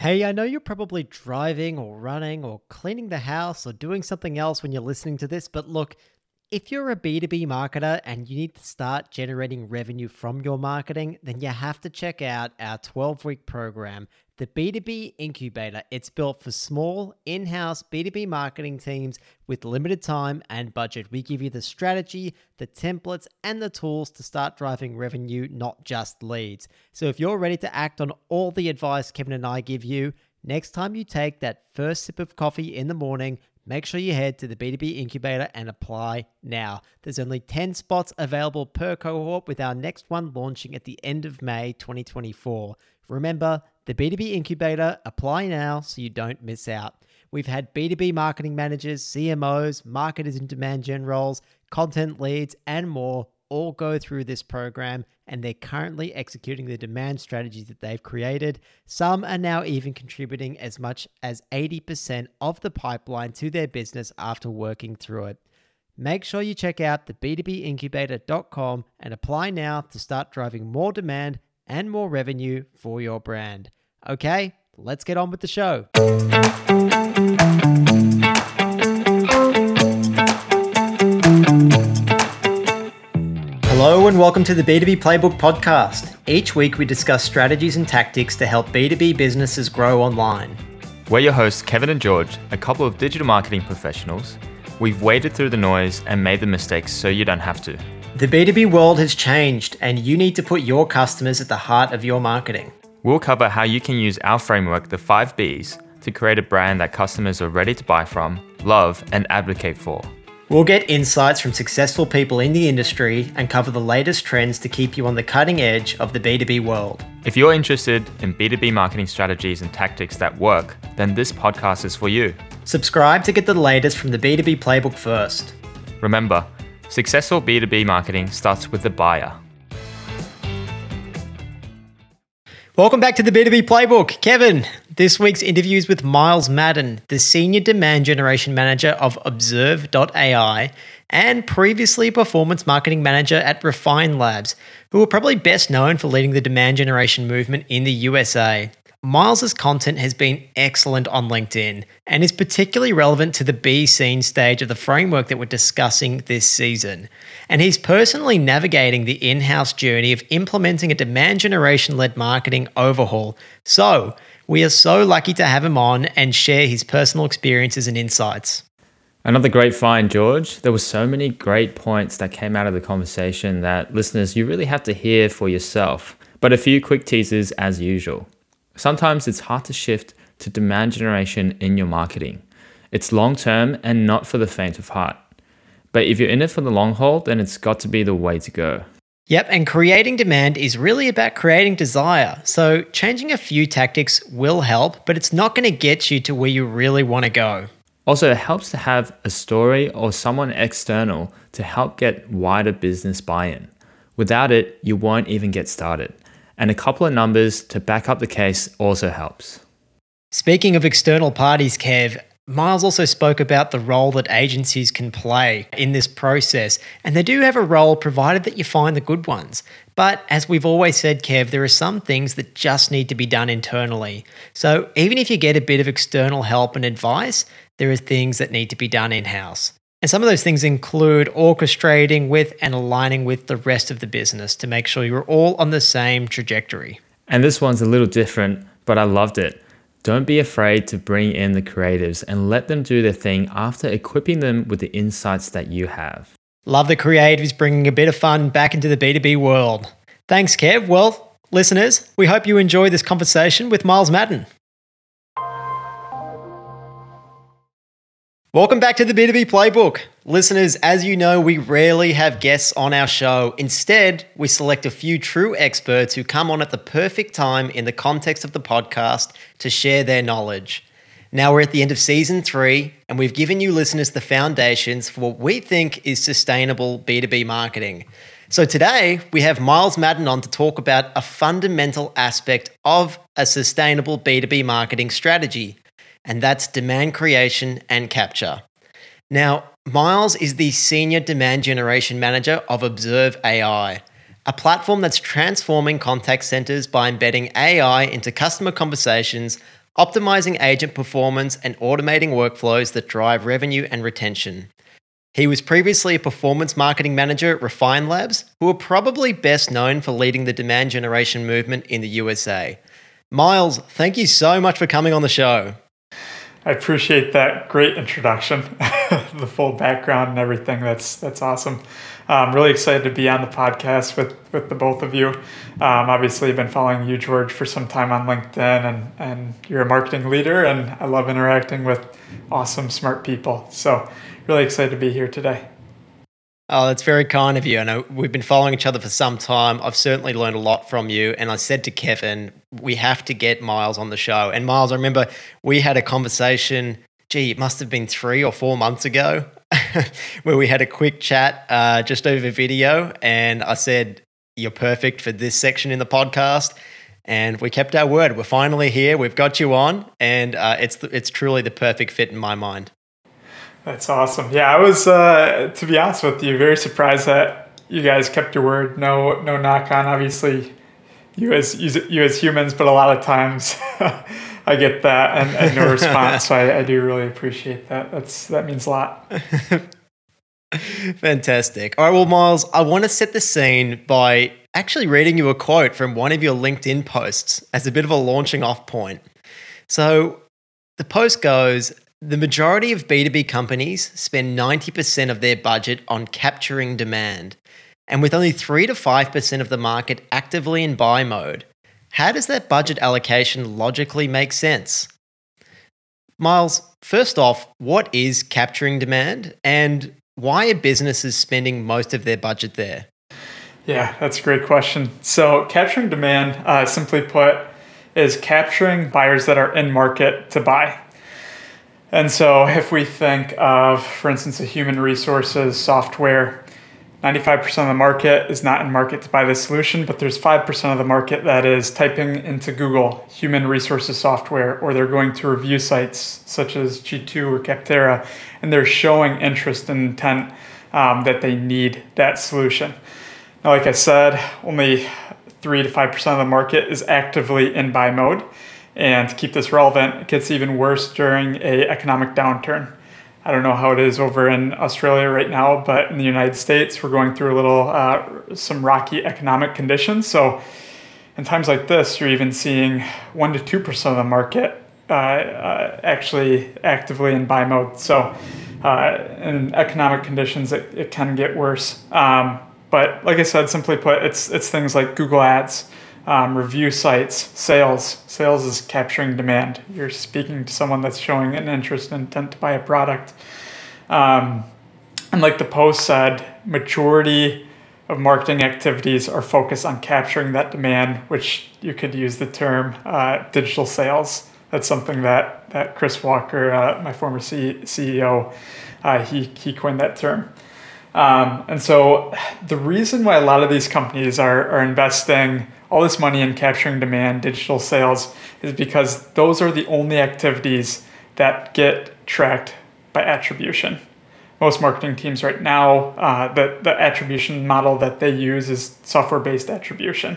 Hey, I know you're probably driving or running or cleaning the house or doing something else when you're listening to this, but look, if you're a B2B marketer and you need to start generating revenue from your marketing, then you have to check out our 12 week program, the B2B Incubator. It's built for small, in house B2B marketing teams with limited time and budget. We give you the strategy, the templates, and the tools to start driving revenue, not just leads. So if you're ready to act on all the advice Kevin and I give you, next time you take that first sip of coffee in the morning, Make sure you head to the B2B Incubator and apply now. There's only 10 spots available per cohort, with our next one launching at the end of May 2024. Remember, the B2B Incubator, apply now so you don't miss out. We've had B2B marketing managers, CMOs, marketers in demand gen roles, content leads, and more all go through this program and they're currently executing the demand strategies that they've created. Some are now even contributing as much as 80% of the pipeline to their business after working through it. Make sure you check out the b2bincubator.com and apply now to start driving more demand and more revenue for your brand. Okay, let's get on with the show. Hello, and welcome to the B2B Playbook podcast. Each week, we discuss strategies and tactics to help B2B businesses grow online. We're your hosts, Kevin and George, a couple of digital marketing professionals. We've waded through the noise and made the mistakes so you don't have to. The B2B world has changed, and you need to put your customers at the heart of your marketing. We'll cover how you can use our framework, the 5 Bs, to create a brand that customers are ready to buy from, love, and advocate for. We'll get insights from successful people in the industry and cover the latest trends to keep you on the cutting edge of the B2B world. If you're interested in B2B marketing strategies and tactics that work, then this podcast is for you. Subscribe to get the latest from the B2B playbook first. Remember, successful B2B marketing starts with the buyer. Welcome back to the B2B Playbook. Kevin, this week's interview is with Myles Madden, the Senior Demand Generation Manager of Observe.ai and previously Performance Marketing Manager at Refine Labs, who are probably best known for leading the demand generation movement in the USA. Myles's content has been excellent on LinkedIn and is particularly relevant to the B scene stage of the framework that we're discussing this season. And he's personally navigating the in house journey of implementing a demand generation led marketing overhaul. So, we are so lucky to have him on and share his personal experiences and insights. Another great find, George. There were so many great points that came out of the conversation that listeners, you really have to hear for yourself. But a few quick teasers as usual. Sometimes it's hard to shift to demand generation in your marketing. It's long term and not for the faint of heart. But if you're in it for the long haul, then it's got to be the way to go. Yep, and creating demand is really about creating desire. So, changing a few tactics will help, but it's not going to get you to where you really want to go. Also, it helps to have a story or someone external to help get wider business buy in. Without it, you won't even get started and a couple of numbers to back up the case also helps. Speaking of external parties, Kev, Myles also spoke about the role that agencies can play in this process, and they do have a role provided that you find the good ones. But as we've always said, Kev, there are some things that just need to be done internally. So even if you get a bit of external help and advice, there are things that need to be done in house. And some of those things include orchestrating with and aligning with the rest of the business to make sure you're all on the same trajectory. And this one's a little different, but I loved it. Don't be afraid to bring in the creatives and let them do their thing after equipping them with the insights that you have. Love the creatives bringing a bit of fun back into the B2B world. Thanks, Kev. Well, listeners, we hope you enjoy this conversation with Myles Madden. Welcome back to the B2B Playbook. Listeners, as you know, we rarely have guests on our show. Instead, we select a few true experts who come on at the perfect time in the context of the podcast to share their knowledge. Now we're at the end of season three, and we've given you listeners the foundations for what we think is sustainable B2B marketing. So today, we have Myles Madden on to talk about a fundamental aspect of a sustainable B2B marketing strategy and that's demand creation and capture. Now, Myles is the Senior Demand Generation Manager of Observe AI, a platform that's transforming contact centers by embedding AI into customer conversations, optimizing agent performance and automating workflows that drive revenue and retention. He was previously a performance marketing manager at Refine Labs, who are probably best known for leading the demand generation movement in the USA. Myles, thank you so much for coming on the show. I appreciate that great introduction, the full background and everything. That's that's awesome. I'm really excited to be on the podcast with with the both of you. Um, obviously, I've been following you, George, for some time on LinkedIn, and and you're a marketing leader, and I love interacting with awesome, smart people. So, really excited to be here today. Oh, that's very kind of you. And know we've been following each other for some time. I've certainly learned a lot from you. And I said to Kevin, we have to get Myles on the show. And Myles, I remember we had a conversation, gee, it must have been three or four months ago, where we had a quick chat uh, just over video. And I said, You're perfect for this section in the podcast. And we kept our word. We're finally here. We've got you on. And uh, it's, it's truly the perfect fit in my mind. That's awesome. Yeah, I was, uh, to be honest with you, very surprised that you guys kept your word. No, no knock on obviously you as you as humans, but a lot of times I get that and, and no response. so I, I do really appreciate that. That's that means a lot. Fantastic. All right, well, Myles, I want to set the scene by actually reading you a quote from one of your LinkedIn posts as a bit of a launching off point. So the post goes the majority of B2B companies spend 90% of their budget on capturing demand. And with only 3 to 5% of the market actively in buy mode, how does that budget allocation logically make sense? Myles, first off, what is capturing demand and why are businesses spending most of their budget there? Yeah, that's a great question. So, capturing demand, uh, simply put, is capturing buyers that are in market to buy. And so, if we think of, for instance, a human resources software, 95% of the market is not in market to buy this solution, but there's 5% of the market that is typing into Google human resources software, or they're going to review sites such as G2 or Capterra, and they're showing interest and intent um, that they need that solution. Now, like I said, only 3 to 5% of the market is actively in buy mode. And keep this relevant, it gets even worse during a economic downturn. I don't know how it is over in Australia right now, but in the United States, we're going through a little uh, some rocky economic conditions. So, in times like this, you're even seeing one to two percent of the market uh, uh, actually actively in buy mode. So, uh, in economic conditions, it, it can get worse. Um, but like I said, simply put, it's it's things like Google Ads um, review sites, sales. Sales is capturing demand. You're speaking to someone that's showing an interest and intent to buy a product. Um, and like the post said, majority of marketing activities are focused on capturing that demand, which you could use the term uh, digital sales. That's something that, that Chris Walker, uh, my former C- CEO, uh, he, he coined that term. Um, and so the reason why a lot of these companies are, are investing all this money in capturing demand, digital sales, is because those are the only activities that get tracked by attribution. Most marketing teams right now, uh, the, the attribution model that they use is software based attribution.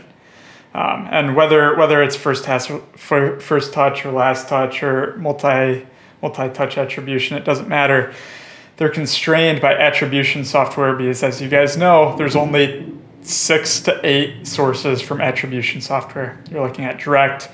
Um, and whether whether it's first touch, first touch or last touch or multi multi touch attribution, it doesn't matter. They're constrained by attribution software because, as you guys know, there's only six to eight sources from attribution software. You're looking at direct,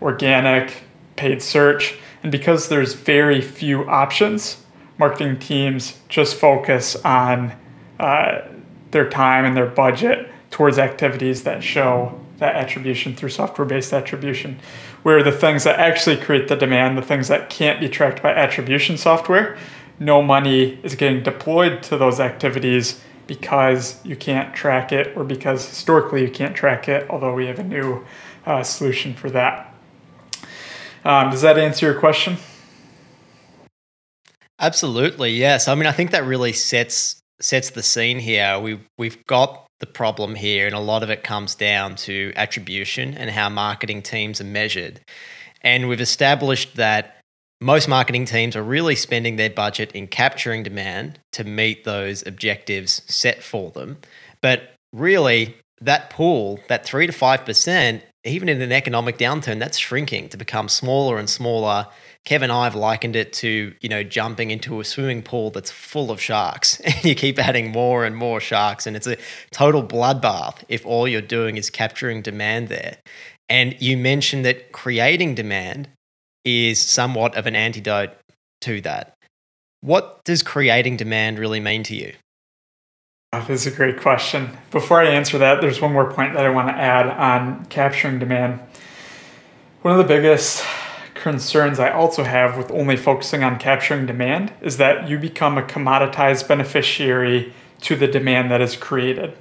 organic, paid search. And because there's very few options, marketing teams just focus on uh, their time and their budget towards activities that show that attribution through software based attribution. Where the things that actually create the demand, the things that can't be tracked by attribution software, no money is getting deployed to those activities because you can't track it or because historically you can't track it, although we have a new uh, solution for that. Um, does that answer your question? Absolutely, yes. I mean, I think that really sets sets the scene here. We we've got the problem here, and a lot of it comes down to attribution and how marketing teams are measured. And we've established that most marketing teams are really spending their budget in capturing demand to meet those objectives set for them. But really, that pool, that 3 to 5%, even in an economic downturn, that's shrinking to become smaller and smaller. Kevin I've likened it to, you know, jumping into a swimming pool that's full of sharks and you keep adding more and more sharks and it's a total bloodbath if all you're doing is capturing demand there. And you mentioned that creating demand is somewhat of an antidote to that. What does creating demand really mean to you? Oh, this is a great question. Before I answer that, there's one more point that I want to add on capturing demand. One of the biggest concerns I also have with only focusing on capturing demand is that you become a commoditized beneficiary to the demand that is created.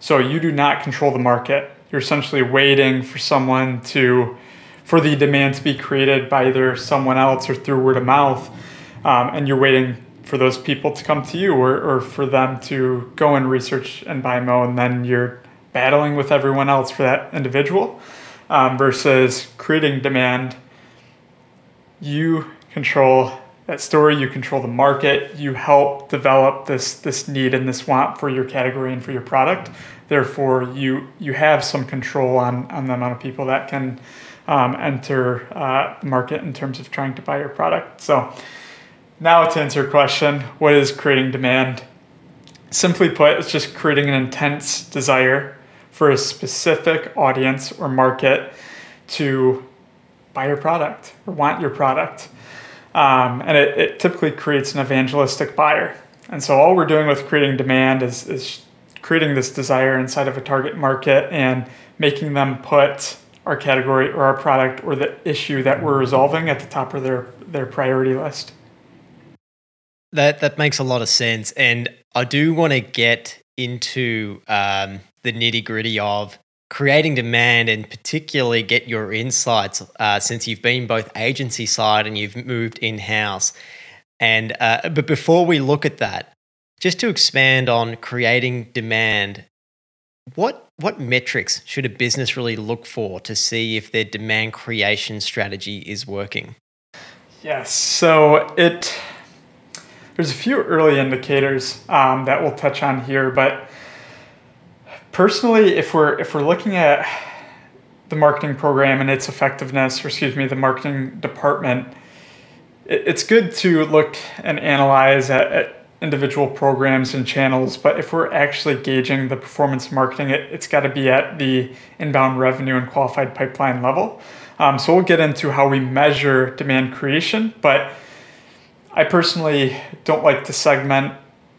So you do not control the market. You're essentially waiting for someone to, for the demand to be created by either someone else or through word of mouth. Um, and you're waiting for those people to come to you or, or for them to go and research and buy Mo, and then you're battling with everyone else for that individual um, versus creating demand you control that story you control the market you help develop this this need and this want for your category and for your product therefore you you have some control on on the amount of people that can um, enter uh, market in terms of trying to buy your product so now to answer your question what is creating demand simply put it's just creating an intense desire for a specific audience or market to buy your product or want your product. Um, and it, it typically creates an evangelistic buyer. And so all we're doing with creating demand is, is creating this desire inside of a target market and making them put our category or our product or the issue that we're resolving at the top of their, their priority list. That that makes a lot of sense, and I do want to get into um, the nitty gritty of creating demand and particularly get your insights uh, since you've been both agency side and you've moved in house. And uh, but before we look at that, just to expand on creating demand, what what metrics should a business really look for to see if their demand creation strategy is working? Yes, so it there's a few early indicators um, that we'll touch on here, but personally, if we're if we're looking at the marketing program and its effectiveness, or excuse me, the marketing department, it, it's good to look and analyze at, at, individual programs and channels. But if we're actually gauging the performance marketing, it, it's got to be at the inbound revenue and qualified pipeline level. Um, so we'll get into how we measure demand creation, but I personally don't like to segment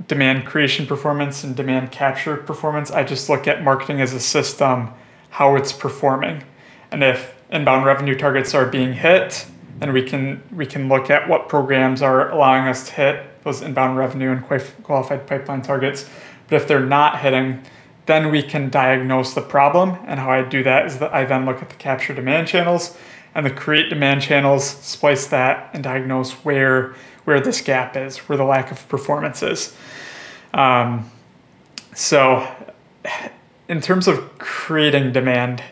demand creation performance and demand capture performance. I just look at marketing as a system, how it's performing. And if inbound revenue targets are being hit, then we can we can look at what programs are allowing us to hit those inbound revenue and qualified pipeline targets. But if they're not hitting, then we can diagnose the problem. And how I do that is that I then look at the capture demand channels and the create demand channels, splice that, and diagnose where where this gap is, where the lack of performance is. Um, so, in terms of creating demand,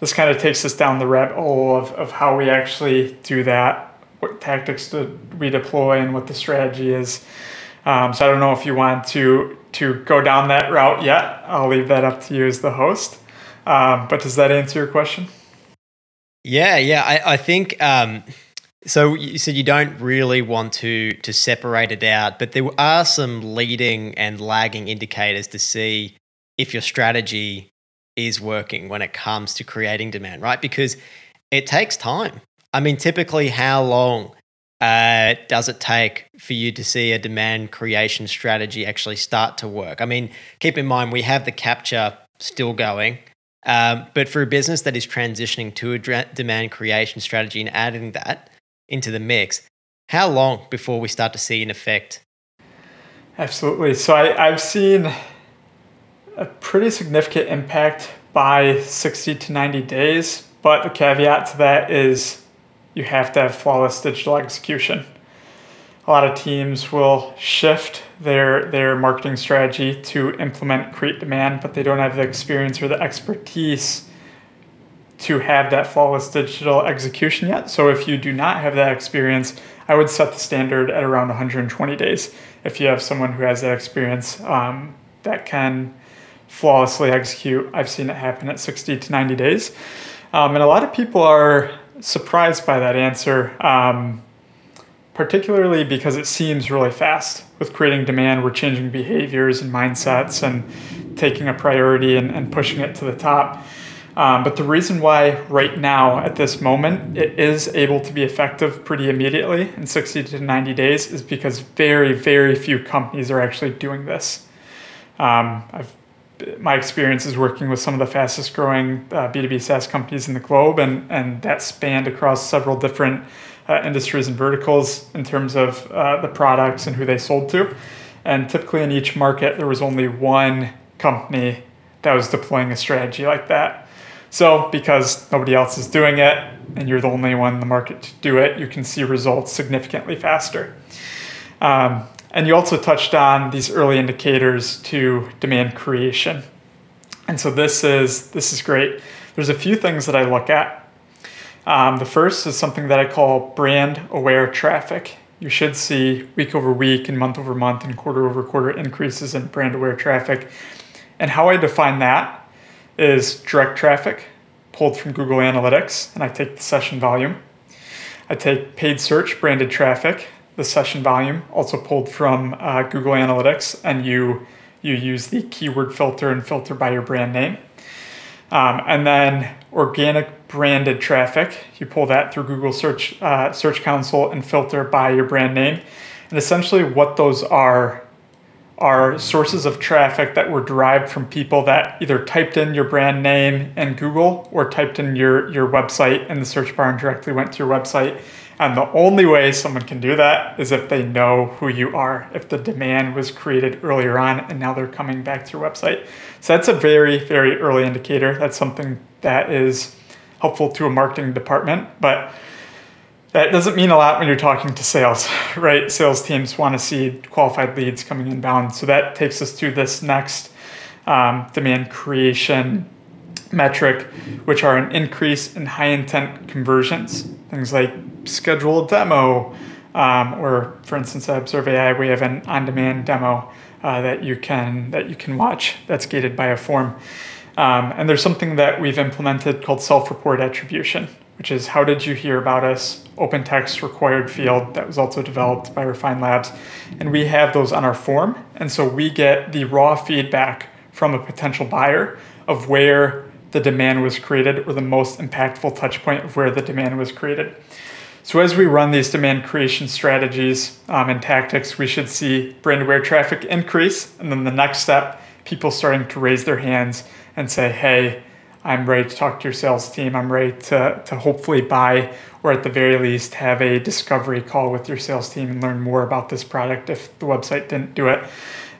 this kind of takes us down the rabbit hole of, of how we actually do that, what tactics to redeploy and what the strategy is. Um, so I don't know if you want to to go down that route yet. I'll leave that up to you as the host. Um, but does that answer your question? Yeah, yeah. I, I think um, so you said you don't really want to to separate it out, but there are some leading and lagging indicators to see if your strategy is working when it comes to creating demand, right? Because it takes time. I mean, typically, how long uh, does it take for you to see a demand creation strategy actually start to work? I mean, keep in mind we have the capture still going. Um, but for a business that is transitioning to a demand creation strategy and adding that, into the mix. How long before we start to see an effect? Absolutely. So I, I've seen a pretty significant impact by 60 to 90 days, but the caveat to that is you have to have flawless digital execution. A lot of teams will shift their their marketing strategy to implement create demand, but they don't have the experience or the expertise to have that flawless digital execution yet. So if you do not have that experience, I would set the standard at around 120 days. If you have someone who has that experience um, that can flawlessly execute. I've seen it happen at 60 to 90 days. Um, and a lot of people are surprised by that answer, um, particularly because it seems really fast. With creating demand, we're changing behaviors and mindsets and taking a priority and, and pushing it to the top. Um, but the reason why right now, at this moment, it is able to be effective pretty immediately in 60 to 90 days is because very, very few companies are actually doing this. Um, I've my experience is working with some of the fastest growing uh, B2B SaaS companies in the globe, and, and that spanned across several different uh, industries and verticals in terms of uh, the products and who they sold to. And typically in each market, there was only one company that was deploying a strategy like that. So, because nobody else is doing it and you're the only one in the market to do it, you can see results significantly faster. Um, and you also touched on these early indicators to demand creation. And so this is this is great. There's a few things that I look at. Um, the first is something that I call brand aware traffic. You should see week over week and month over month and quarter over quarter increases in brand aware traffic. And how I define that is direct traffic pulled from Google Analytics, and I take the session volume. I take paid search branded traffic, the session volume, also pulled from uh, Google Analytics, and you you use the keyword filter and filter by your brand name. Um, and then organic branded traffic, you pull that through Google Search uh, Search Console and filter by your brand name. And essentially, what those are are sources of traffic that were derived from people that either typed in your brand name in Google or typed in your, your website in the search bar and directly went to your website. And the only way someone can do that is if they know who you are, if the demand was created earlier on and now they're coming back to your website. So that's a very, very early indicator. That's something that is helpful to a marketing department. But that doesn't mean a lot when you're talking to sales, right? Sales teams want to see qualified leads coming inbound. So that takes us to this next um, demand creation metric, which are an increase in high intent conversions. Things like schedule a demo, um, or for instance, at Observe AI, we have an on-demand demo uh, that you can that you can watch. That's gated by a form. Um, and there's something that we've implemented called self-report attribution, which is how did you hear about us? Open text required field that was also developed by Refine Labs. And we have those on our form. And so we get the raw feedback from a potential buyer of where the demand was created or the most impactful touch point of where the demand was created. So as we run these demand creation strategies um, and tactics, we should see brand aware traffic increase. And then the next step, people starting to raise their hands and say, hey, I'm ready to talk to your sales team. I'm ready to, to hopefully buy, or at the very least, have a discovery call with your sales team and learn more about this product if the website didn't do it.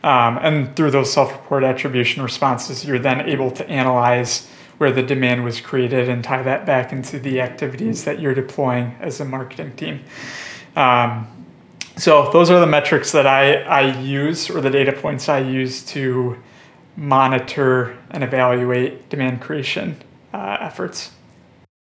Um, and through those self report attribution responses, you're then able to analyze where the demand was created and tie that back into the activities that you're deploying as a marketing team. Um, so, those are the metrics that I, I use, or the data points I use to monitor and evaluate demand creation uh, efforts.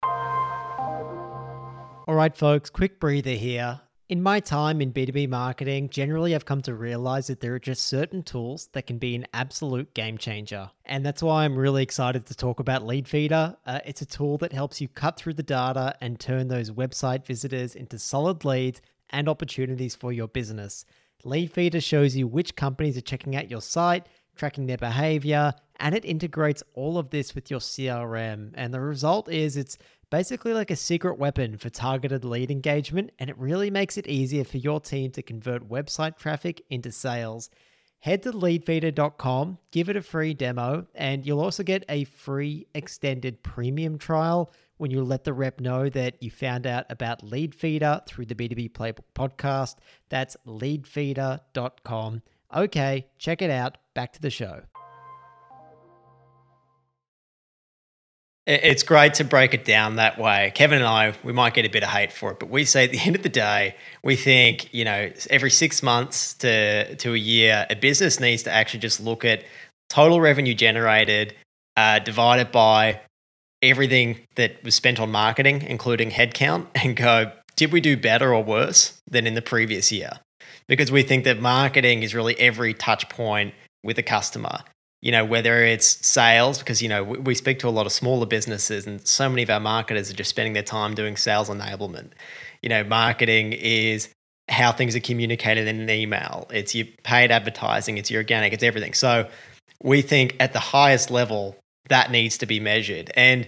All right, folks, quick breather here. In my time in B2B marketing, generally I've come to realize that there are just certain tools that can be an absolute game changer. And that's why I'm really excited to talk about Leadfeeder. Uh, it's a tool that helps you cut through the data and turn those website visitors into solid leads and opportunities for your business. Leadfeeder shows you which companies are checking out your site tracking their behavior, and it integrates all of this with your CRM. And the result is it's basically like a secret weapon for targeted lead engagement, and it really makes it easier for your team to convert website traffic into sales. Head to leadfeeder.com, give it a free demo, and you'll also get a free extended premium trial when you let the rep know that you found out about Leadfeeder through the B2B Playbook podcast. That's leadfeeder.com. Okay, check it out. Back to the show. It's great to break it down that way. Kevin and I, we might get a bit of hate for it, but we say at the end of the day, we think, you know, every six months to, to a year, a business needs to actually just look at total revenue generated uh, divided by everything that was spent on marketing, including headcount, and go, did we do better or worse than in the previous year? because we think that marketing is really every touch point with a customer. You know, whether it's sales, because, you know, we, we speak to a lot of smaller businesses and so many of our marketers are just spending their time doing sales enablement. You know, marketing is how things are communicated in an email, it's your paid advertising, it's your organic, it's everything. So we think at the highest level, that needs to be measured. And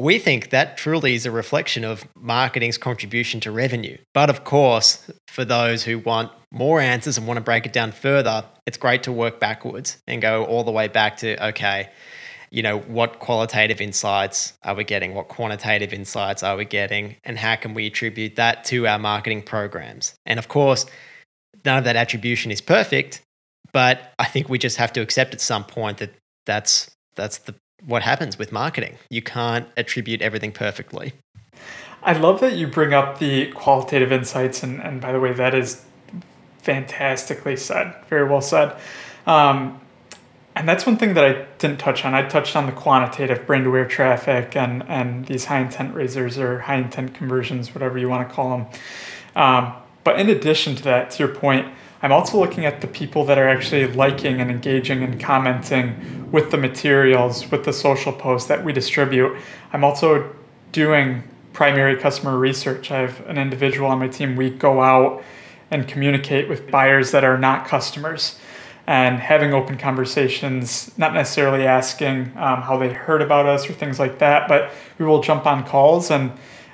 we think that truly is a reflection of marketing's contribution to revenue. But of course, for those who want more answers and want to break it down further, it's great to work backwards and go all the way back to okay, you know, what qualitative insights are we getting? What quantitative insights are we getting? And how can we attribute that to our marketing programs? And of course, none of that attribution is perfect, but I think we just have to accept at some point that that's that's the what happens with marketing. You can't attribute everything perfectly. I love that you bring up the qualitative insights, and, and by the way, that is fantastically said. Very well said. Um, and that's one thing that I didn't touch on. I touched on the quantitative brand aware traffic and, and these high intent raisers or high intent conversions, whatever you want to call them. Um, but in addition to that, to your point, I'm also looking at the people that are actually liking and engaging and commenting with the materials, with the social posts that we distribute. I'm also doing primary customer research. I have an individual on my team. We go out and communicate with buyers that are not customers and having open conversations, not necessarily asking um, how they heard about us or things like that, but we will jump on calls and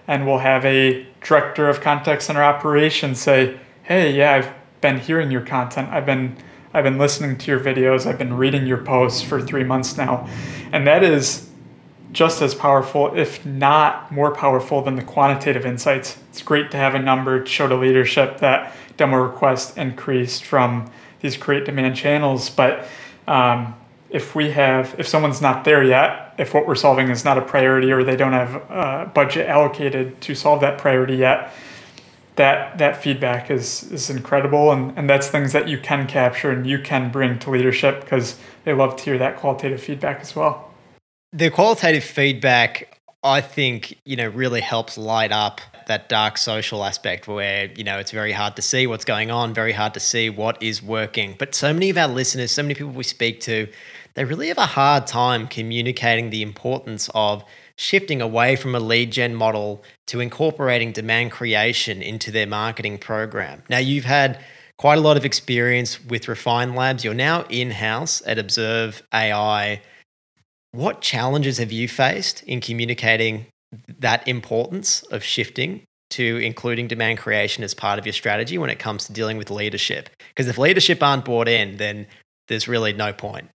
and we'll have a director of contact center operations say, "Hey, yeah, I've been hearing your content. I've been I've been listening to your videos. I've been reading your posts for 3 months now." And that is just as powerful, if not more powerful than the quantitative insights. It's great to have a number to show to leadership that demo requests increased from these create demand channels, but um, if we have if someone's not there yet if what we're solving is not a priority or they don't have a budget allocated to solve that priority yet that that feedback is is incredible and, and that's things that you can capture and you can bring to leadership because they love to hear that qualitative feedback as well. The qualitative feedback i think you know really helps light up that dark social aspect where you know it's very hard to see what's going on very hard to see what is working. But so many of our listeners so many people we speak to they really have a hard time communicating the importance of shifting away from a lead gen model to incorporating demand creation into their marketing program. Now, you've had quite a lot of experience with Refine Labs. You're now in house at Observe AI. What challenges have you faced in communicating that importance of shifting to including demand creation as part of your strategy when it comes to dealing with leadership? Because if leadership aren't bought in, then there's really no point.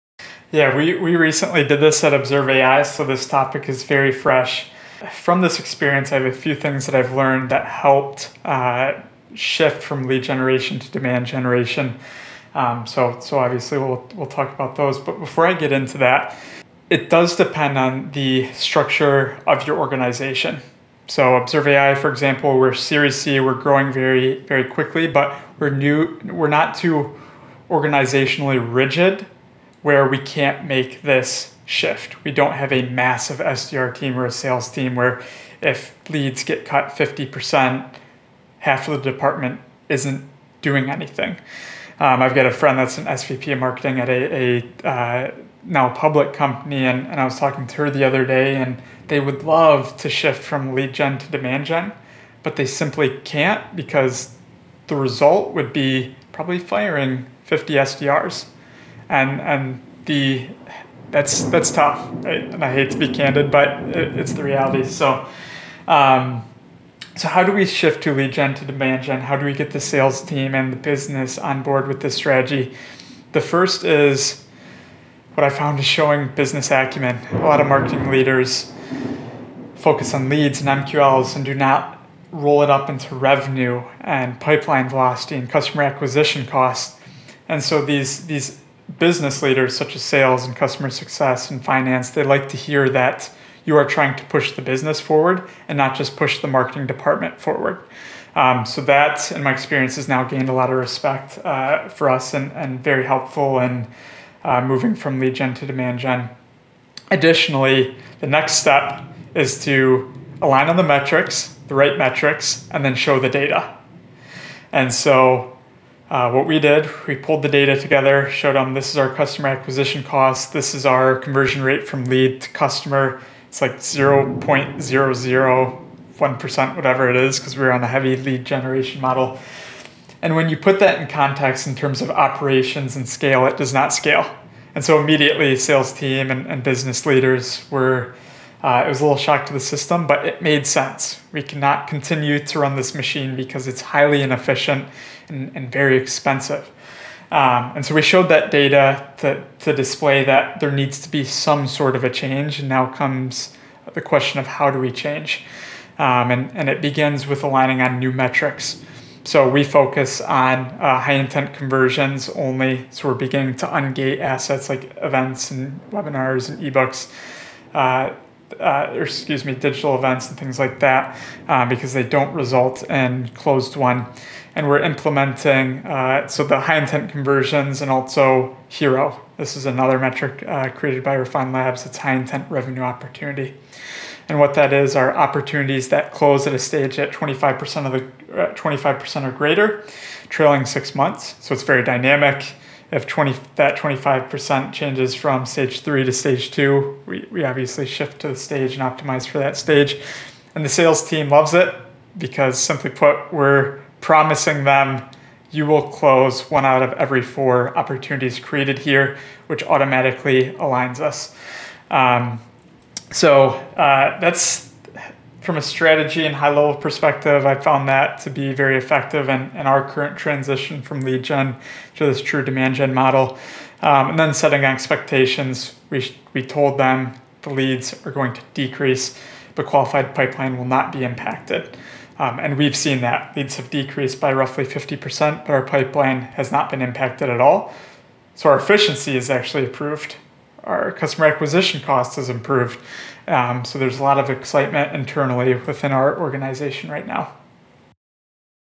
Yeah, we, we recently did this at Observe AI, so this topic is very fresh. From this experience, I have a few things that I've learned that helped uh, shift from lead generation to demand generation. Um, so, so obviously we'll, we'll talk about those. But before I get into that, it does depend on the structure of your organization. So Observe AI, for example, we're Series C, we're growing very, very quickly, but we're new, we're not too organizationally rigid where we can't make this shift. We don't have a massive SDR team or a sales team where if leads get cut 50%, half of the department isn't doing anything. Um, I've got a friend that's an SVP of marketing at a, a uh, now public company, and, and I was talking to her the other day, and they would love to shift from lead gen to demand gen, but they simply can't because the result would be probably firing 50 SDRs and and the that's that's tough. Right? And I hate to be candid, but it, it's the reality. So. Um, so how do we shift to lead gen to demand gen? How do we get the sales team and the business on board with this strategy? The first is what I found is showing business acumen. A lot of marketing leaders focus on leads and MQLs and do not roll it up into revenue and pipeline velocity and customer acquisition costs. And so these these business leaders such as sales and customer success and finance, they like to hear that you are trying to push the business forward and not just push the marketing department forward. Um, so that, in my experience, has now gained a lot of respect uh, for us and, and very helpful in uh, moving from lead gen to demand gen. Additionally, the next step is to align on the metrics, the right metrics, and then show the data. And so uh, what we did, we pulled the data together, showed them this is our customer acquisition cost, this is our conversion rate from lead to customer. It's like 0.001%, whatever it is, because we were on a heavy lead generation model. And when you put that in context in terms of operations and scale, it does not scale. And so immediately, sales team and, and business leaders were, uh, it was a little shock to the system, but it made sense. We cannot continue to run this machine because it's highly inefficient and, and very expensive. Um, and so we showed that data to, to display that there needs to be some sort of a change. And now comes the question of how do we change? Um, and, and it begins with aligning on new metrics. So we focus on uh, high intent conversions only. So we're beginning to ungate assets like events and webinars and ebooks, uh, uh, or excuse me, digital events and things like that, uh, because they don't result in closed won. And we're implementing uh, so the high intent conversions and also HIRO. This is another metric uh, created by Refine Labs. It's high intent revenue opportunity. And what that is are opportunities that close at a stage at 25% of the uh, 25% or greater, trailing six months. So it's very dynamic. If 20 that 25% changes from stage three to stage two, we, we obviously shift to the stage and optimize for that stage. And the sales team loves it because simply put, we're promising them you will close one out of every four opportunities created here, which automatically aligns us. Um, so uh, that's from a strategy and high level perspective, I found that to be very effective in, in our current transition from lead gen to this true demand gen model. Um, and then setting expectations, we, we told them the leads are going to decrease, but qualified pipeline will not be impacted. Um, and we've seen that leads have decreased by roughly 50%, but our pipeline has not been impacted at all. So our efficiency is actually improved our customer acquisition cost has improved. Um, so there's a lot of excitement internally within our organization right now.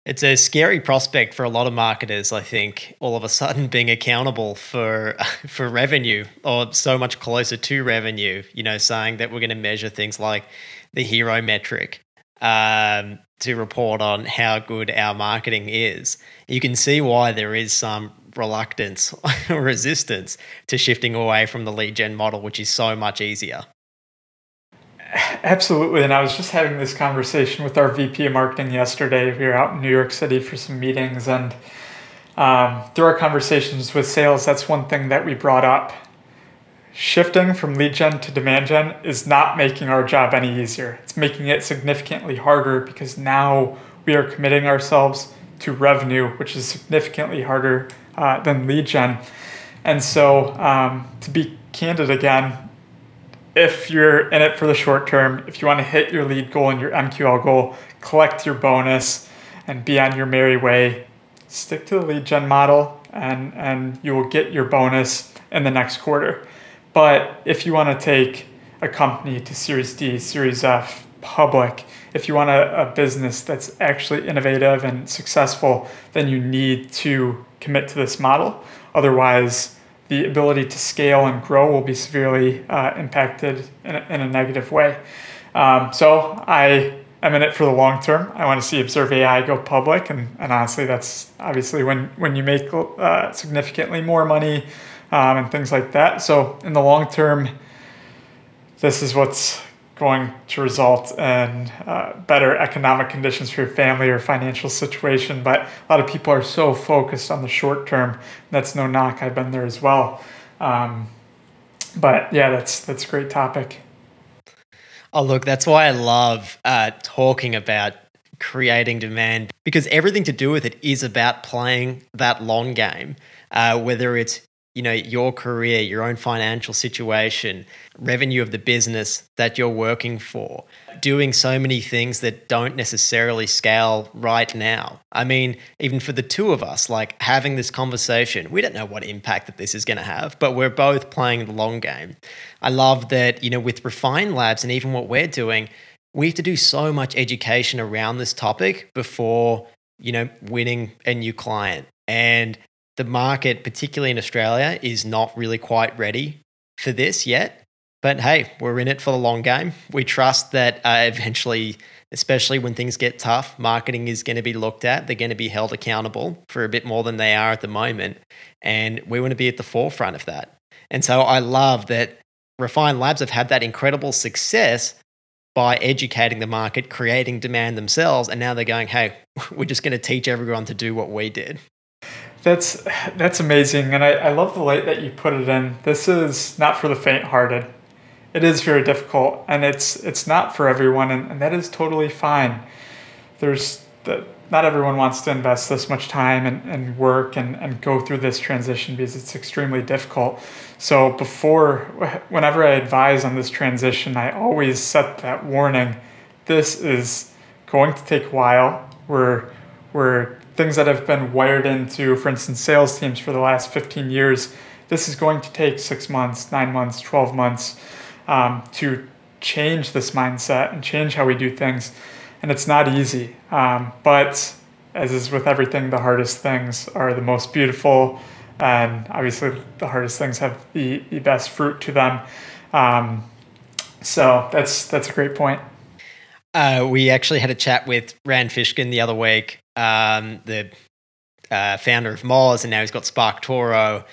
It's a scary prospect for a lot of marketers, I think, all of a sudden being accountable for for revenue or so much closer to revenue, you know, saying that we're going to measure things like the HIRO metric um, to report on how good our marketing is. You can see why there is some reluctance or resistance to shifting away from the lead gen model, which is so much easier. Absolutely. And I was just having this conversation with our VP of marketing yesterday. We were out in New York City for some meetings, and um, through our conversations with sales, that's one thing that we brought up. Shifting from lead gen to demand gen is not making our job any easier. It's making it significantly harder because now we are committing ourselves to revenue, which is significantly harder uh, than lead gen. And so, um, to be candid again, if you're in it for the short term, if you want to hit your lead goal and your MQL goal, collect your bonus and be on your merry way, stick to the lead gen model and, and you will get your bonus in the next quarter. But if you want to take a company to Series D, Series F, public, if you want a, a business that's actually innovative and successful, then you need to commit to this model. Otherwise, the ability to scale and grow will be severely uh, impacted in a, in a, negative way. Um, so I am in it for the long term. I want to see Observe AI go public, and, and honestly, that's obviously when when you make uh, significantly more money um, and things like that. So in the long term, this is what's going to result in uh, better economic conditions for your family or financial situation. But a lot of people are so focused on the short term. That's no knock. I've been there as well. Um, but yeah, that's that's a great topic. Oh, look, that's why I love uh, talking about creating demand because everything to do with it is about playing that long game. Uh, whether it's you know your career your own financial situation revenue of the business that you're working for doing so many things that don't necessarily scale right now. I mean even for the two of us like having this conversation we don't know what impact that this is going to have but we're both playing the long game. I love that you know with refine labs and even what we're doing we have to do so much education around this topic before you know winning a new client. And the market, particularly in Australia, is not really quite ready for this yet. But hey, we're in it for the long game. We trust that uh, eventually especially when things get tough. Marketing is going to be looked at. They're going to be held accountable for a bit more than they are at the moment. And we want to be at the forefront of that. And so I love that Refine Labs have had that incredible success by educating the market, creating demand themselves. And now they're going, hey, we're just going to teach everyone to do what we did. That's that's amazing, and I, I love the light that you put it in. This is not for the faint-hearted. It is very difficult, and it's it's not for everyone, and, and that is totally fine. There's the, not everyone wants to invest this much time and, and work and, and go through this transition because it's extremely difficult. So before, whenever I advise on this transition, I always set that warning. This is going to take a while. We're we're things that have been wired into, for instance, sales teams for the last 15 years, this is going to take six months, nine months, 12 months um, to change this mindset and change how we do things. And it's not easy. Um, but as is with everything, the hardest things are the most beautiful. And obviously, the hardest things have the, the best fruit to them. Um, so that's that's a great point. Uh, we actually had a chat with Rand Fishkin the other week, um, the uh, founder of Moz, and now he's got SparkToro.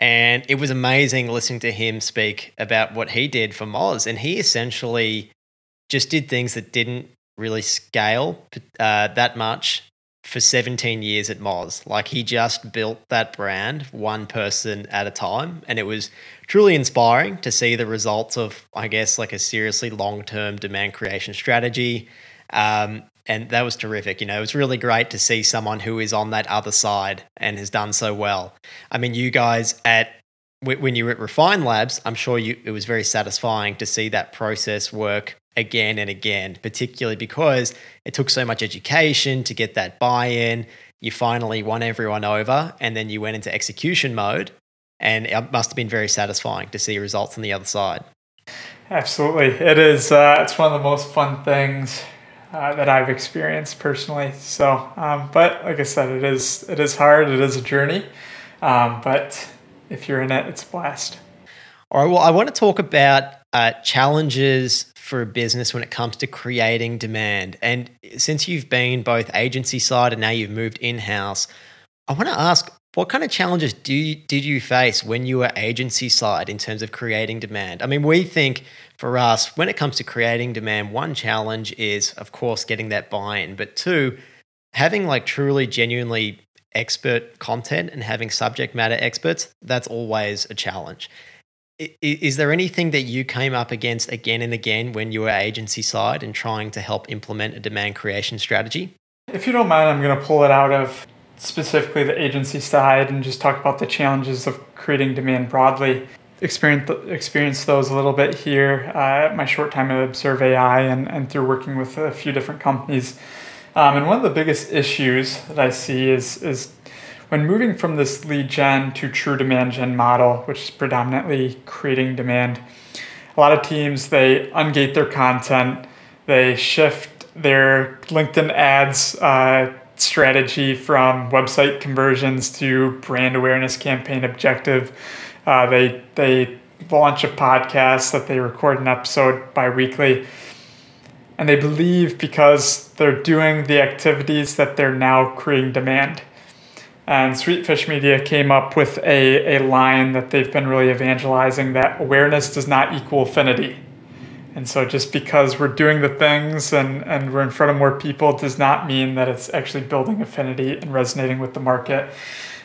And it was amazing listening to him speak about what he did for Moz. And he essentially just did things that didn't really scale uh, that much for 17 years at Moz. Like he just built that brand one person at a time. And it was truly inspiring to see the results of, I guess, like a seriously long term demand creation strategy. Um, and that was terrific. You know, it was really great to see someone who is on that other side and has done so well. I mean, you guys at when you were at Refine Labs, I'm sure you it was very satisfying to see that process work again and again, particularly because it took so much education to get that buy-in. You finally won everyone over, and then you went into execution mode, and it must have been very satisfying to see results on the other side. Absolutely, it is. Uh, it's one of the most fun things uh, that I've experienced personally. So, um, but like I said, it is it is hard. It is a journey, um, but if you're in it, it's a blast. All right. Well, I want to talk about uh, challenges for a business when it comes to creating demand. And since you've been both agency side and now you've moved in house, I want to ask what kind of challenges do you, did you face when you were agency side in terms of creating demand? I mean, we think for us, when it comes to creating demand, one challenge is, of course, getting that buy in, but two, having like truly, genuinely expert content and having subject matter experts, that's always a challenge. Is there anything that you came up against again and again when you were agency side and trying to help implement a demand creation strategy? If you don't mind, I'm going to pull it out of specifically the agency side and just talk about the challenges of creating demand broadly Experience, experienced those a little bit here uh, at my short time at Observe AI and, and through working with a few different companies. Um, and one of the biggest issues that I see is is when moving from this lead gen to true demand gen model, which is predominantly creating demand. A lot of teams they ungate their content, they shift their LinkedIn ads uh, strategy from website conversions to brand awareness campaign objective. Uh, they they launch a podcast that they record an episode bi-weekly. And they believe because they're doing the activities that they're now creating demand. And Sweet Fish Media came up with a, a line that they've been really evangelizing that awareness does not equal affinity and so just because we're doing the things and, and we're in front of more people does not mean that it's actually building affinity and resonating with the market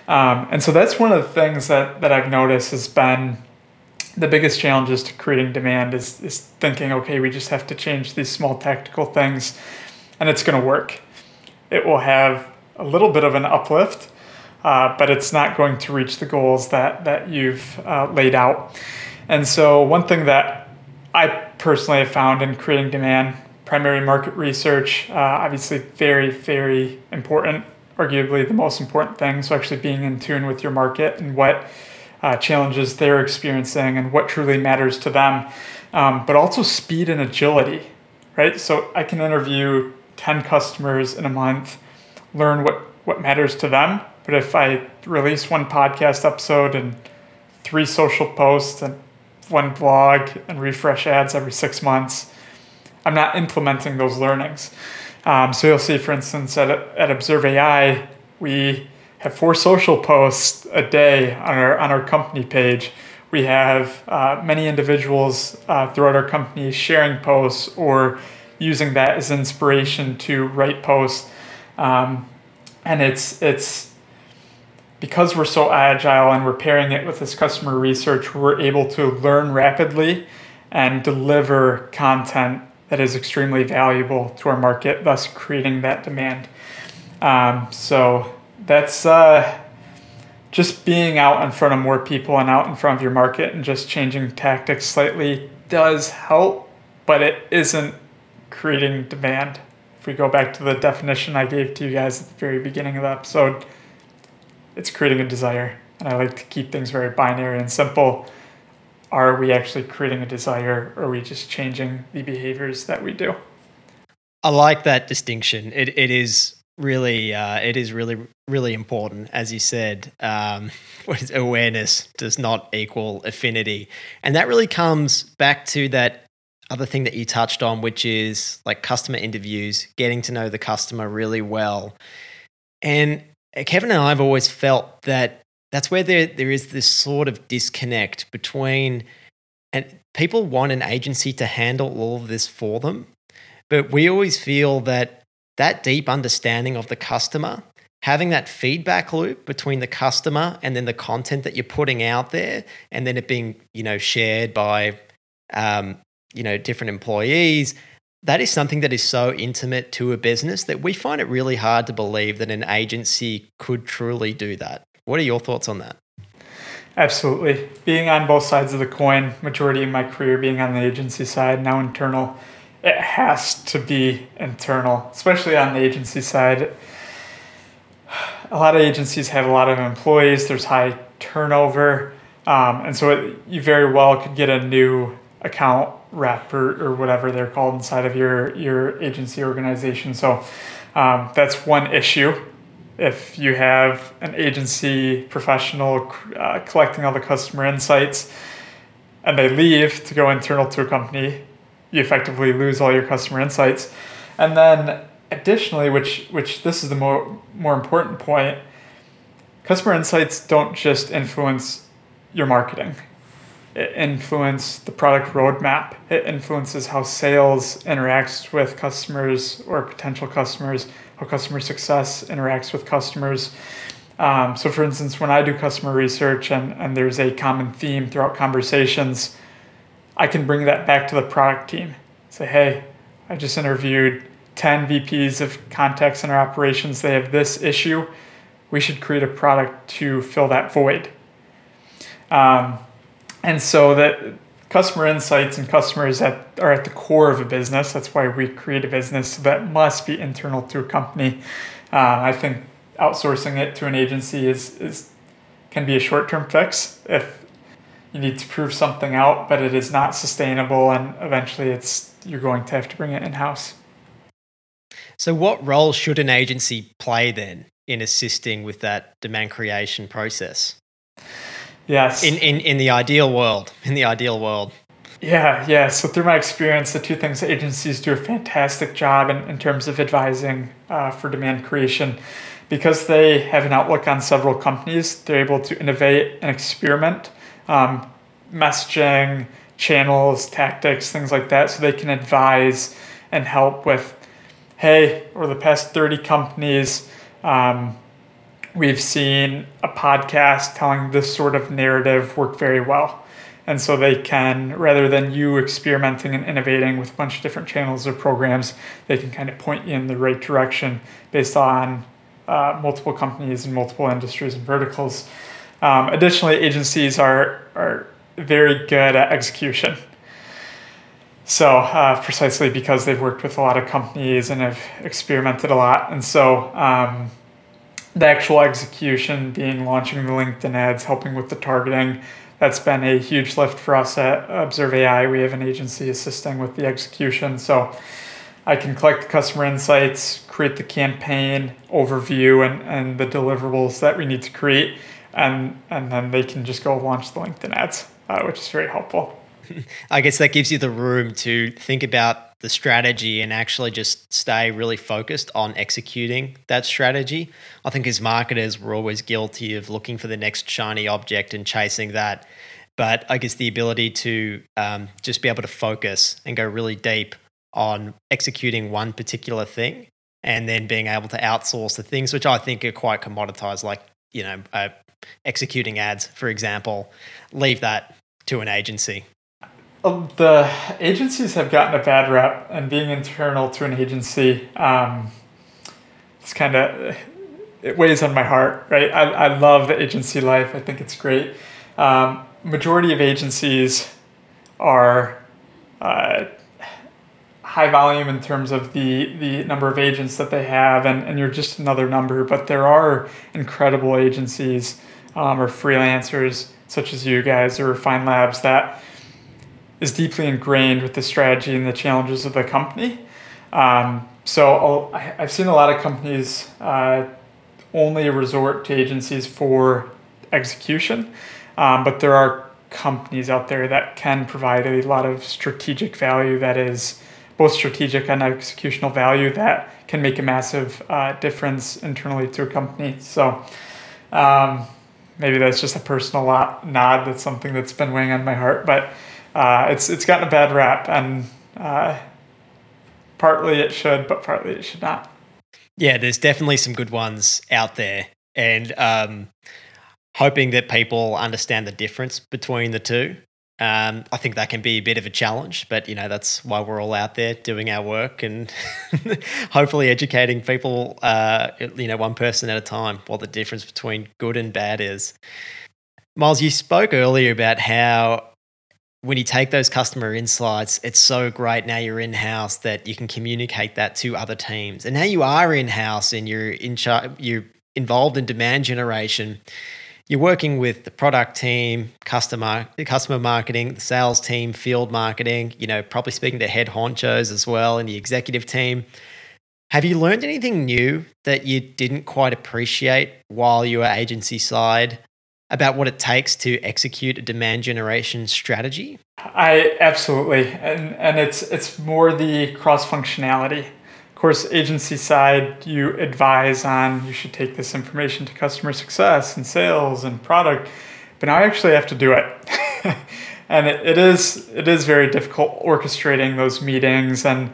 um, and so that's one of the things that, that I've noticed has been the biggest challenges to creating demand is, is thinking, okay, we just have to change these small tactical things and it's going to work. It will have a little bit of an uplift, uh, but it's not going to reach the goals that, that you've uh, laid out. And so, one thing that I personally have found in creating demand, primary market research, uh, obviously very, very important arguably the most important thing. So, actually being in tune with your market and what uh, challenges they're experiencing and what truly matters to them, um, but also speed and agility, right? So, I can interview 10 customers in a month, learn what, what matters to them. But if I release one podcast episode and three social posts and one blog and refresh ads every six months, I'm not implementing those learnings. Um, so you'll see, for instance, at, at Observe AI, we have four social posts a day on our on our company page. We have uh, many individuals uh, throughout our company sharing posts or using that as inspiration to write posts. Um, and it's it's because we're so agile and we're pairing it with this customer research, we're able to learn rapidly and deliver content that is extremely valuable to our market, thus creating that demand. Um, so that's uh, just being out in front of more people and out in front of your market and just changing tactics slightly does help, but it isn't creating demand. If we go back to the definition I gave to you guys at the very beginning of the episode, it's creating a desire. And I like to keep things very binary and simple. Are we actually creating a desire or are we just changing the behaviors that we do? I like that distinction. It, it is really uh, it is really really important as you said um, awareness does not equal affinity and that really comes back to that other thing that you touched on which is like customer interviews getting to know the customer really well and kevin and i have always felt that that's where there, there is this sort of disconnect between and people want an agency to handle all of this for them but we always feel that that deep understanding of the customer, having that feedback loop between the customer and then the content that you're putting out there, and then it being you know shared by um, you know different employees. That is something that is so intimate to a business that we find it really hard to believe that an agency could truly do that. What are your thoughts on that? Absolutely. Being on both sides of the coin, majority of my career being on the agency side, now internal it has to be internal, especially on the agency side. A lot of agencies have a lot of employees. There's high turnover, um, and so it, you very well could get a new account rep or, or whatever they're called inside of your your agency organization. So um, that's one issue. If you have an agency professional uh, collecting all the customer insights, and they leave to go internal to a company, you effectively lose all your customer insights. And then additionally, which which this is the more more important point, customer insights don't just influence your marketing. It influences the product roadmap. It influences how sales interacts with customers or potential customers, how customer success interacts with customers. Um, so, for instance, when I do customer research and, and there's a common theme throughout conversations, I can bring that back to the product team. Say, hey, I just interviewed 10 VPs of contact center operations. They have this issue. We should create a product to fill that void. Um, and so that customer insights and customers that are at the core of a business. That's why we create a business so that must be internal to a company. Uh, I think outsourcing it to an agency is, is can be a short term fix if you need to prove something out, but it is not sustainable, and eventually, it's you're going to have to bring it in house. So, what role should an agency play then in assisting with that demand creation process? Yes. In in in the ideal world, in the ideal world. Yeah, yeah. So through my experience, the two things agencies do a fantastic job in, in terms of advising uh, for demand creation. Because they have an outlook on several companies, they're able to innovate and experiment um, messaging, channels, tactics, things like that, so they can advise and help with, hey, over the past 30 companies, um, we've seen a podcast telling this sort of narrative work very well. And so they can, rather than you experimenting and innovating with a bunch of different channels or programs, they can kind of point you in the right direction based on uh, multiple companies and multiple industries and verticals. Um, additionally, agencies are, are very good at execution. So, uh, precisely because they've worked with a lot of companies and have experimented a lot. And so, um, the actual execution being launching the LinkedIn ads, helping with the targeting, that's been a huge lift for us at Observe AI. We have an agency assisting with the execution. So, I can collect the customer insights, create the campaign overview, and, and the deliverables that we need to create and and then they can just go launch the LinkedIn ads, uh, which is very helpful. I guess that gives you the room to think about the strategy and actually just stay really focused on executing that strategy. I think as marketers, we're always guilty of looking for the next shiny object and chasing that. But I guess the ability to um, just be able to focus and go really deep on executing one particular thing and then being able to outsource the things which I think are quite commoditized, like, you know, uh, executing ads, for example, leave that to an agency. Um, the agencies have gotten a bad rep, and being internal to an agency, um, it's kind of it weighs on my heart, right? I, I love the agency life. I think it's great. Um, majority of agencies are uh, high volume in terms of the the number of agents that they have, and, and you're just another number. But there are incredible agencies um, or freelancers such as you guys or Fine Labs that is deeply ingrained with the strategy and the challenges of the company. Um, so I've seen a lot of companies uh, only resort to agencies for execution, um, but there are companies out there that can provide a lot of strategic value that is both strategic and executional value that can make a massive uh, difference internally to a company. So um, maybe that's just a personal nod. That's something that's been weighing on my heart, but uh, it's it's gotten a bad rap, and uh, partly it should, but partly it should not. Yeah, there's definitely some good ones out there, and um, hoping that people understand the difference between the two. Um, I think that can be a bit of a challenge, but you know that's why we're all out there doing our work and hopefully educating people, uh, you know, one person at a time, what the difference between good and bad is. Myles, you spoke earlier about how when you take those customer insights, it's so great now you're in house that you can communicate that to other teams. And now you are in house and you're in char- you're involved in demand generation you're working with the product team, customer customer marketing, the sales team, field marketing, you know, probably speaking to head honchos as well and the executive team. Have you learned anything new that you didn't quite appreciate while you were agency side about what it takes to execute a demand generation strategy? I absolutely. And and it's it's more the cross functionality Of course, agency side, you advise on you should take this information to customer success and sales and product, but now I actually have to do it. and it, it is it is very difficult orchestrating those meetings and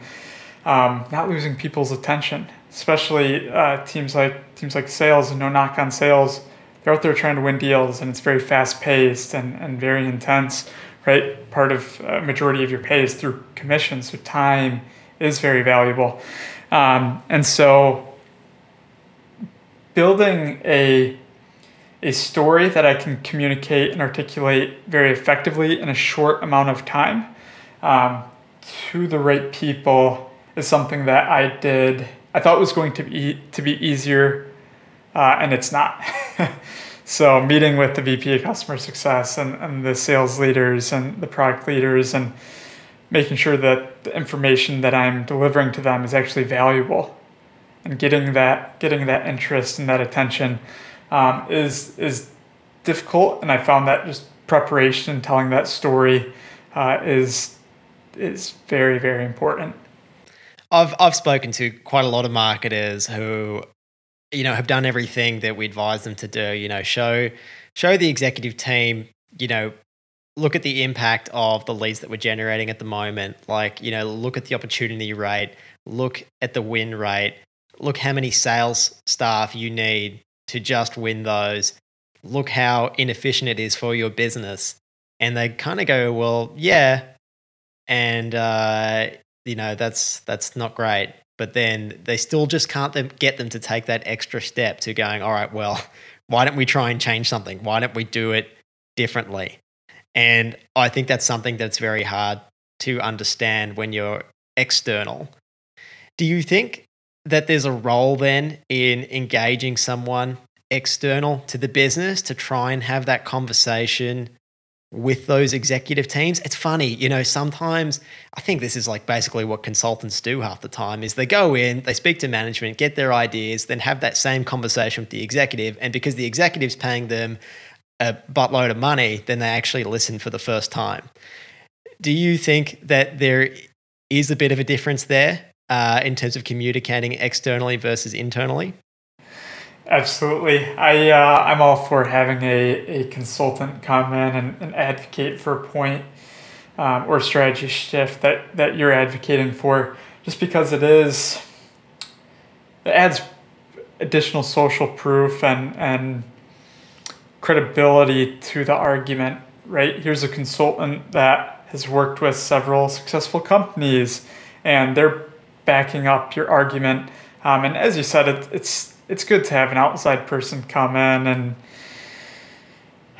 um, not losing people's attention, especially uh, teams like teams like sales and no knock on sales. They're out there trying to win deals, and it's very fast paced and, and very intense. Right, part of uh, majority of your pay is through commission, so time is very valuable. Um, and so building a a story that I can communicate and articulate very effectively in a short amount of time um, to the right people is something that I did. I thought was going to be to be easier, uh, and it's not. so meeting with the VP of customer success and, and the sales leaders and the product leaders and making sure that the information that I'm delivering to them is actually valuable, and getting that getting that interest and that attention um, is is difficult. And I found that just preparation, and telling that story, uh, is is very very important. I've I've spoken to quite a lot of marketers who, you know, have done everything that we advise them to do. You know, show show the executive team, you know, look at the impact of the leads that we're generating at the moment. Like, you know, look at the opportunity rate, look at the win rate, look how many sales staff you need to just win those. Look how inefficient it is for your business. And they kind of go, well, yeah. And, uh, you know, that's, that's not great. But then they still just can't get them to take that extra step to going, all right, well, why don't we try and change something? Why don't we do it differently? And I think that's something that's very hard to understand when you're external. Do you think that there's a role then in engaging someone external to the business to try and have that conversation with those executive teams. It's funny, you know, sometimes I think this is like basically what consultants do half the time is they go in, they speak to management, get their ideas, then have that same conversation with the executive and because the executive's paying them a buttload of money, then they actually listen for the first time. Do you think that there is a bit of a difference there uh, in terms of communicating externally versus internally? Absolutely. I, uh, I'm all for having a, a consultant come in and, and advocate for a point, um, or strategy shift that, that you're advocating for, just because it is, it adds additional social proof and, and credibility to the argument, right? Here's a consultant that has worked with several successful companies and they're backing up your argument. Um, and as you said, it, it's it's good to have an outside person come in and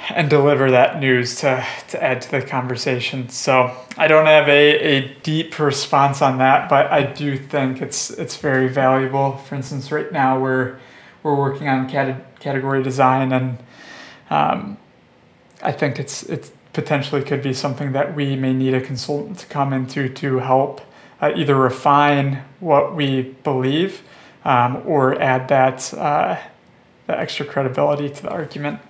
and deliver that news to, to add to the conversation. So I don't have a, a deep response on that, but I do think it's it's very valuable. For instance, right now we're we're working on cat- category design, and um, I think it's it's potentially could be something that we may need a consultant to come into to help uh, either refine what we believe um, or add that uh, the extra credibility to the argument.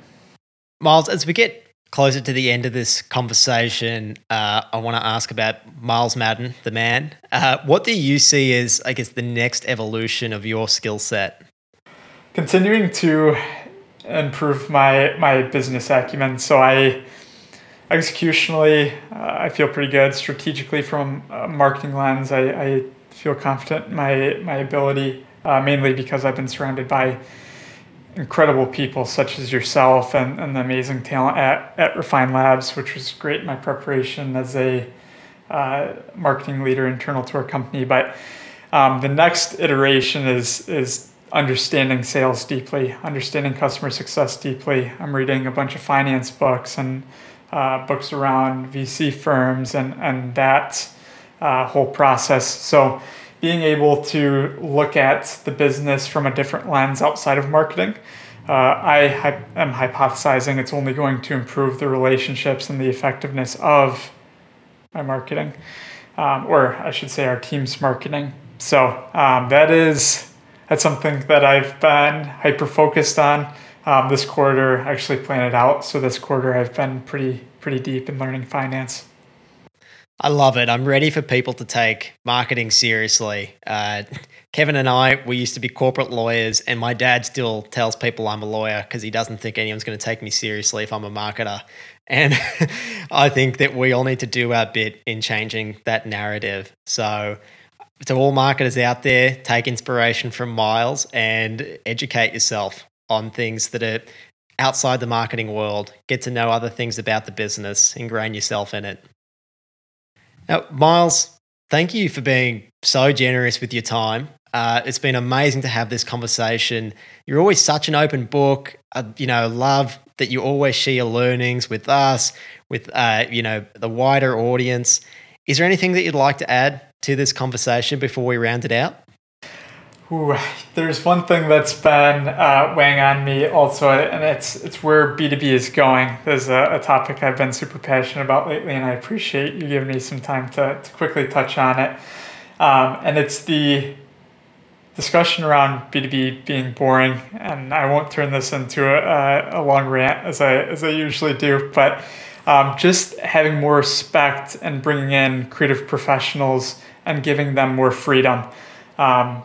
Myles, as we get closer to the end of this conversation, uh, I want to ask about Myles Madden, the man. Uh, what do you see as, I guess, the next evolution of your skill set? Continuing to improve my my business acumen. So I executionally, uh, I feel pretty good. Strategically, from a marketing lens, I, I feel confident in my my ability, uh, mainly because I've been surrounded by incredible people such as yourself and, and the amazing talent at, at Refine Labs, which was great in my preparation as a uh, marketing leader internal to our company. But um, the next iteration is is understanding sales deeply, understanding customer success deeply. I'm reading a bunch of finance books and uh, books around VC firms and, and that uh, whole process. So, being able to look at the business from a different lens outside of marketing, uh, I am hypothesizing it's only going to improve the relationships and the effectiveness of my marketing, um, or I should say, our team's marketing. So, um, that is that's something that I've been hyper focused on. Um, this quarter, I actually planned it out. So this quarter, I've been pretty pretty deep in learning finance. I love it. I'm ready for people to take marketing seriously. Uh, Kevin and I, we used to be corporate lawyers, and my dad still tells people I'm a lawyer because he doesn't think anyone's going to take me seriously if I'm a marketer. And I think that we all need to do our bit in changing that narrative. So, to all marketers out there, take inspiration from Myles and educate yourself on things that are outside the marketing world. Get to know other things about the business, ingrain yourself in it. Now, Myles, thank you for being so generous with your time. Uh, it's been amazing to have this conversation. You're always such an open book. I, you know, love that you always share your learnings with us, with uh, you know the wider audience. Is there anything that you'd like to add to this conversation before we round it out? There's one thing that's been uh, weighing on me also, and it's it's where B2B is going. There's a, a, topic I've been super passionate about lately, and I appreciate you giving me some time to, to quickly touch on it. Um, and it's the discussion around B2B being boring, and I won't turn this into a, a long rant as I, as I usually do, but um, just having more respect and bringing in creative professionals and giving them more freedom. Um,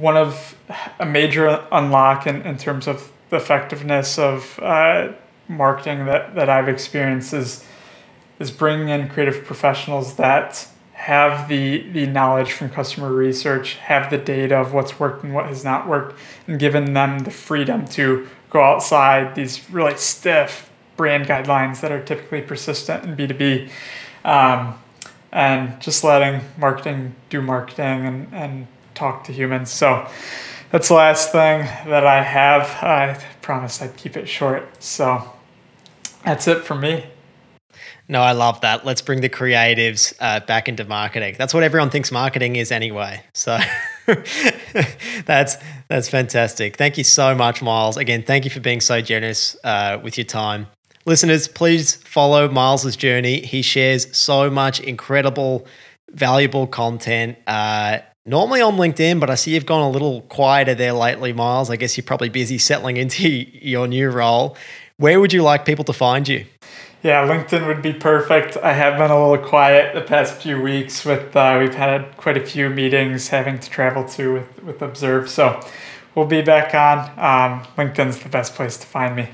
one of a major unlock in, in terms of the effectiveness of uh, marketing that, that I've experienced is is bringing in creative professionals that have the the knowledge from customer research, have the data of what's worked and what has not worked, and given them the freedom to go outside these really stiff brand guidelines that are typically persistent in B two B. Um, and just letting marketing do marketing and, and talk to humans. So that's the last thing that I have. I promised I'd keep it short. So that's it for me. No, I love that. Let's bring the creatives uh, back into marketing. That's what everyone thinks marketing is anyway. So that's that's fantastic. Thank you so much, Myles. Again, thank you for being so generous uh, with your time. Listeners, please follow Myles's journey. He shares so much incredible, valuable content. Uh, normally on LinkedIn, but I see you've gone a little quieter there lately, Myles. I guess you're probably busy settling into your new role. Where would you like people to find you? Yeah, LinkedIn would be perfect. I have been a little quiet the past few weeks with uh, we've had quite a few meetings having to travel to with with Observe. So we'll be back on. Um, LinkedIn's the best place to find me.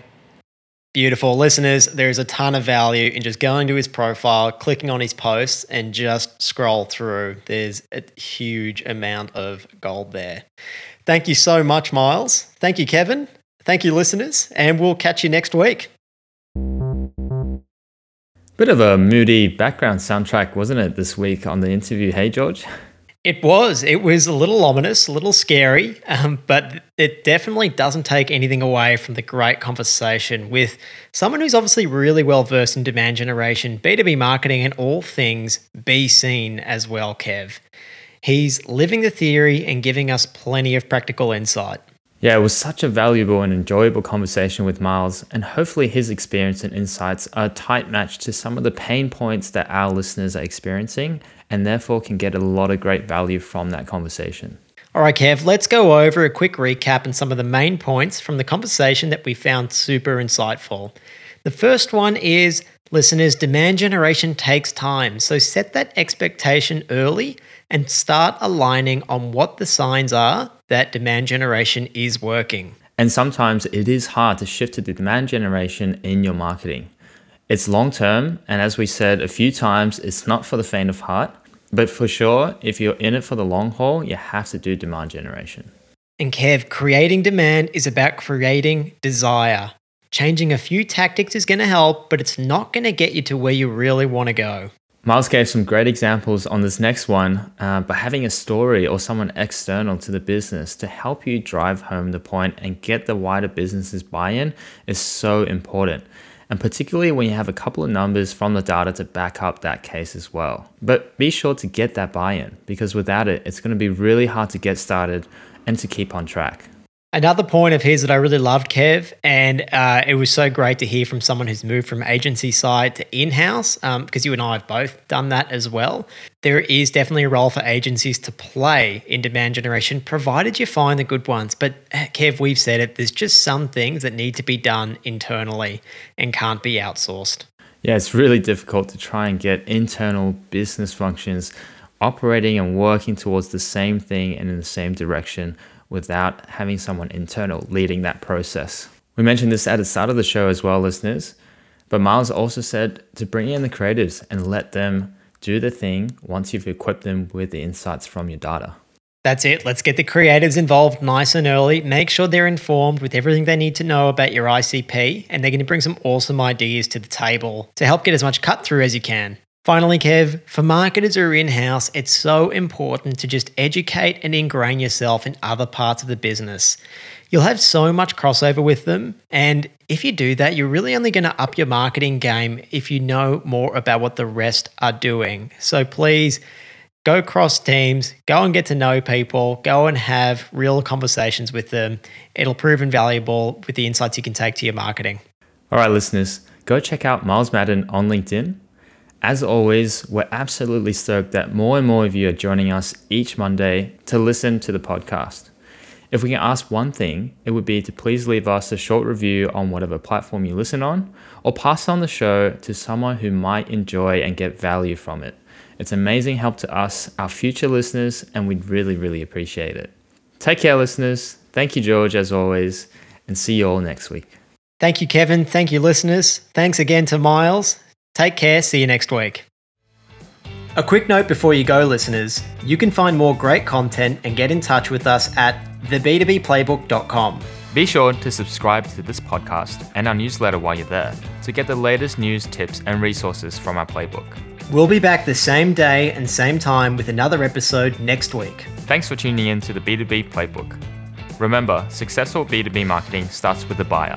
Beautiful. Listeners, there's a ton of value in just going to his profile, clicking on his posts, and just scroll through. There's a huge amount of gold there. Thank you so much, Myles. Thank you, Kevin. Thank you, listeners, and we'll catch you next week. Bit of a moody background soundtrack, wasn't it, this week on the interview? Hey, George? It was. It was a little ominous, a little scary, um, but it definitely doesn't take anything away from the great conversation with someone who's obviously really well versed in demand generation, B2B marketing, and all things be seen as well, Kev. He's living the theory and giving us plenty of practical insight. Yeah, it was such a valuable and enjoyable conversation with Myles, and hopefully his experience and insights are a tight match to some of the pain points that our listeners are experiencing, and therefore can get a lot of great value from that conversation. All right, Kev, let's go over a quick recap and some of the main points from the conversation that we found super insightful. The first one is listeners, demand generation takes time, so set that expectation early and start aligning on what the signs are that demand generation is working. And sometimes it is hard to shift to the demand generation in your marketing. It's long term, and as we said a few times, it's not for the faint of heart. But for sure, if you're in it for the long haul, you have to do demand generation. And Kev, creating demand is about creating desire. Changing a few tactics is going to help, but it's not going to get you to where you really want to go. Myles gave some great examples on this next one, uh, but having a story or someone external to the business to help you drive home the point and get the wider business's buy in is so important. And particularly when you have a couple of numbers from the data to back up that case as well. But be sure to get that buy in because without it, it's going to be really hard to get started and to keep on track. Another point of his that I really loved, Kev, and uh, it was so great to hear from someone who's moved from agency side to in house, um, because you and I have both done that as well. There is definitely a role for agencies to play in demand generation, provided you find the good ones. But uh, Kev, we've said it, there's just some things that need to be done internally and can't be outsourced. Yeah, it's really difficult to try and get internal business functions operating and working towards the same thing and in the same direction without having someone internal leading that process. We mentioned this at the start of the show as well, listeners, but Myles also said to bring in the creatives and let them do the thing once you've equipped them with the insights from your data. That's it. Let's get the creatives involved nice and early. Make sure they're informed with everything they need to know about your ICP, and they're going to bring some awesome ideas to the table to help get as much cut through as you can. Finally, Kev, for marketers who are in house, it's so important to just educate and ingrain yourself in other parts of the business. You'll have so much crossover with them. And if you do that, you're really only going to up your marketing game if you know more about what the rest are doing. So please go cross teams, go and get to know people, go and have real conversations with them. It'll prove invaluable with the insights you can take to your marketing. All right, listeners, go check out Myles Madden on LinkedIn as always, we're absolutely stoked that more and more of you are joining us each Monday to listen to the podcast. If we can ask one thing, it would be to please leave us a short review on whatever platform you listen on, or pass on the show to someone who might enjoy and get value from it. It's amazing help to us, our future listeners, and we'd really, really appreciate it. Take care, listeners. Thank you, George, as always, and see you all next week. Thank you, Kevin. Thank you, listeners. Thanks again to Myles. Take care. See you next week. A quick note before you go, listeners you can find more great content and get in touch with us at theb2bplaybook.com. Be sure to subscribe to this podcast and our newsletter while you're there to get the latest news, tips, and resources from our playbook. We'll be back the same day and same time with another episode next week. Thanks for tuning in to the B2B Playbook. Remember, successful B2B marketing starts with the buyer.